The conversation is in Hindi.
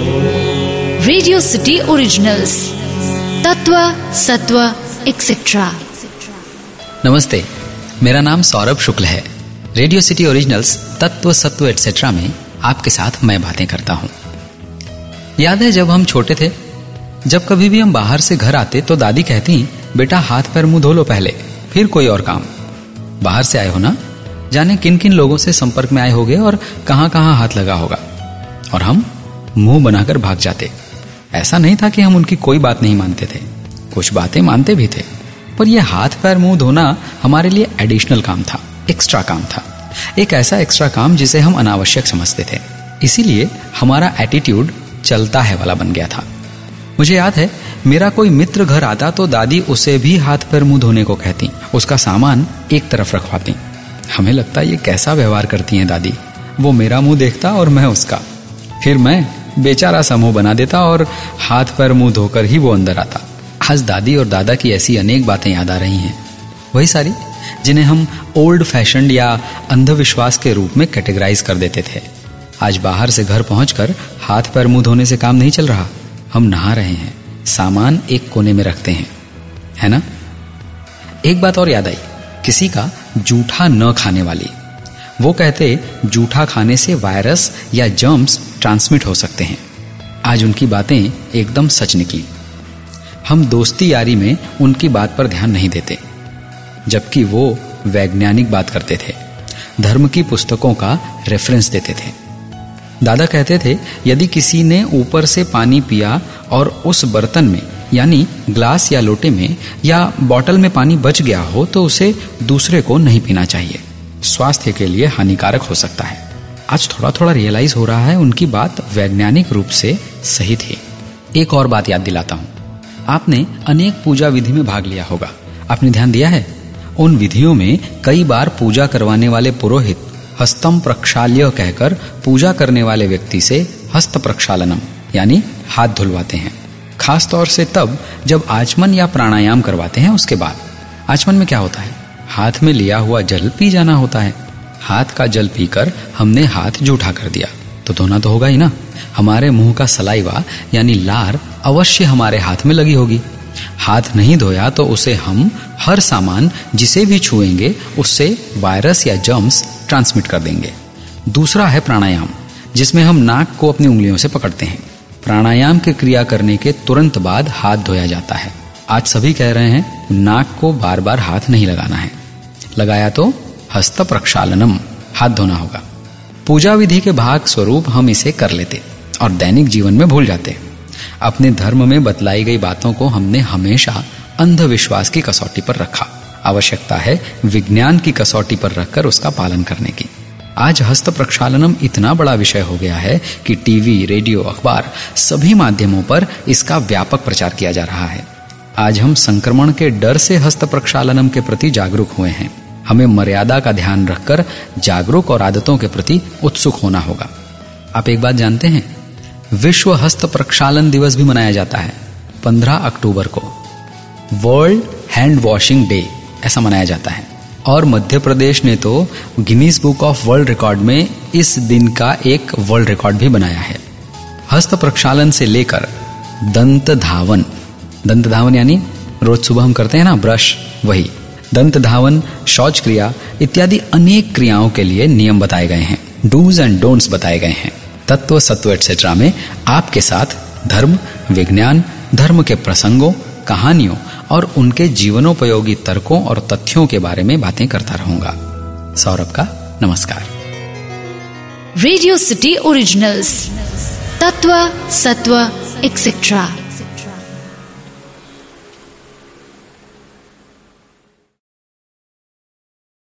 रेडियो सिटी ओरिजिनल्स तत्व सत्व एक्सेट्रा नमस्ते, मेरा नाम सौरभ शुक्ल है। रेडियो सिटी ओरिजिनल्स तत्व सत्व एटसेट्रा में आपके साथ मैं बातें करता हूँ। याद है जब हम छोटे थे? जब कभी भी हम बाहर से घर आते तो दादी कहती, बेटा, हाथ पैर मुँह धो लो पहले, फिर कोई और काम। बाहर से आए हो ना? जाने किन किन लोगों से संपर्क में आए होगे और कहाँ कहाँ हाथ लगा होगा। और हम? मुँह बनाकर भाग जाते। ऐसा नहीं था कि हम उनकी कोई बात नहीं मानते थे। कुछ बातें मानते भी थे, पर यह हाथ पैर मुँह धोना हमारे लिए एडिशनल काम था एक्स्ट्रा काम था। एक ऐसा एक्स्ट्रा काम जिसे हम अनावश्यक समझते थे। इसीलिए हमारा एटीट्यूड चलता है वाला बन गया था। मुझे याद है, मेरा कोई मित्र घर आता तो दादी उसे भी हाथ पैर मुँह धोने को कहती, उसका सामान एक तरफ़ रखवाती। हमें लगता ये कैसा व्यवहार करती हैं दादी? वो मेरा मुँह देखता और मैं उसका। फिर मैं बेचारा समूह बना देता और हाथ पैर मुँह धोकर ही वो अंदर आता। आज दादी और दादा की ऐसी अनेक बातें याद आ रही हैं। वही सारी, जिन्हें हम ओल्ड फ़ैशन या अंधविश्वास के रूप में कैटेगराइज कर देते थे। आज बाहर से घर पहुंचकर हाथ पैर मुँह धोने से काम नहीं चल रहा। हम नहा रहे हैं, सामान एक कोने में रखते हैं। है ना? एक बात और याद आई, किसी का जूठा न खाने वाली। वो कहते, जूठा खाने से वायरस या जर्म्स ट्रांसमिट हो सकते हैं. आज उनकी बातें एकदम सच निकली। हम दोस्ती यारी में उनकी बात पर ध्यान नहीं देते, जबकि वो वैज्ञानिक बात करते थे, धर्म की पुस्तकों का रेफरेंस देते थे। दादा कहते थे, यदि किसी ने ऊपर से पानी पिया और उस बर्तन में, यानी ग्लास या लोटे में या बॉटल में पानी बच गया हो तो उसे दूसरे को नहीं पीना चाहिए। स्वास्थ्य के लिए हानिकारक हो सकता है। आज थोड़ा थोड़ा रियलाइज़ हो रहा है उनकी बात वैज्ञानिक रूप से सही थी। एक और बात याद दिलाता हूँ। आपने अनेक पूजा विधि में भाग लिया होगा। आपने ध्यान दिया है? उन विधियों में कई बार पूजा करवाने वाले पुरोहित हस्तम प्रक्षाल्य कहकर पूजा करने वाले व्यक्ति से हस्त प्रक्षालनम, यानी हाथ धुलवाते हैं। खास तौर से तब जब आचमन या प्राणायाम करवाते हैं, उसके बाद। आचमन में क्या होता है? हाथ में लिया हुआ जल पी जाना होता है। हाथ का जल पीकर हमने हाथ जूठा कर दिया। तो धोना तो होगा ही ना। हमारे मुँह का सलाइवा, यानी लार, अवश्य हमारे हाथ में लगी होगी। हाथ नहीं धोया तो उसे हम हर सामान जिसे भी छुएँगे, उससे वायरस या जर्म्स ट्रांसमिट कर देंगे। दूसरा है प्राणायाम, जिसमें हम नाक को अपनी उंगलियों से पकड़ते हैं। प्राणायाम के क्रिया करने के तुरंत बाद हाथ धोया जाता है। आज सभी कह रहे हैं, नाक को बार बार हाथ नहीं लगाना है। लगाया तो हस्त प्रक्षालनम हाथ धोना होगा। पूजा विधि के भाग स्वरूप हम इसे कर लेते और दैनिक जीवन में भूल जाते। अपने धर्म में बतलाई गई बातों को हमने हमेशा अंधविश्वास की कसौटी पर रखा। आवश्यकता है विज्ञान की कसौटी पर रखकर उसका पालन करने की। आज हस्त प्रक्षालनम इतना बड़ा विषय हो गया है कि टीवी, रेडियो, अखबार सभी माध्यमों पर इसका व्यापक प्रचार किया जा रहा है। आज हम संक्रमण के डर से हस्त प्रक्षालनम के प्रति जागरूक हुए हैं। हमें मर्यादा का ध्यान रखकर जागरूक और आदतों के प्रति उत्सुक होना होगा। आप एक बात जानते हैं? विश्व हस्त प्रक्षालन दिवस भी मनाया जाता है 15 अक्टूबर को। वर्ल्ड हैंड वॉशिंग डे ऐसा मनाया जाता है। और मध्य प्रदेश ने तो Guinness book of world record में इस दिन का एक वर्ल्ड रिकॉर्ड भी बनाया है। हस्त प्रक्षालन से लेकर दंत धावन दंत धावन यानी रोज सुबह हम करते हैं ना, ब्रश, वही। दंत धावन, शौच क्रिया इत्यादि अनेक क्रियाओं के लिए नियम बताए गए हैं। डूज एंड डोंट्स बताए गए हैं। तत्व, सत्व एटसेट्रा में आपके साथ धर्म, विज्ञान, धर्म के प्रसंगों, कहानियों और उनके जीवनोपयोगी तर्कों और तथ्यों के बारे में बातें करता रहूँगा। सौरभ का नमस्कार। रेडियो सिटी ओरिजिनल्स तत्व, सत्व एक्सेट्रा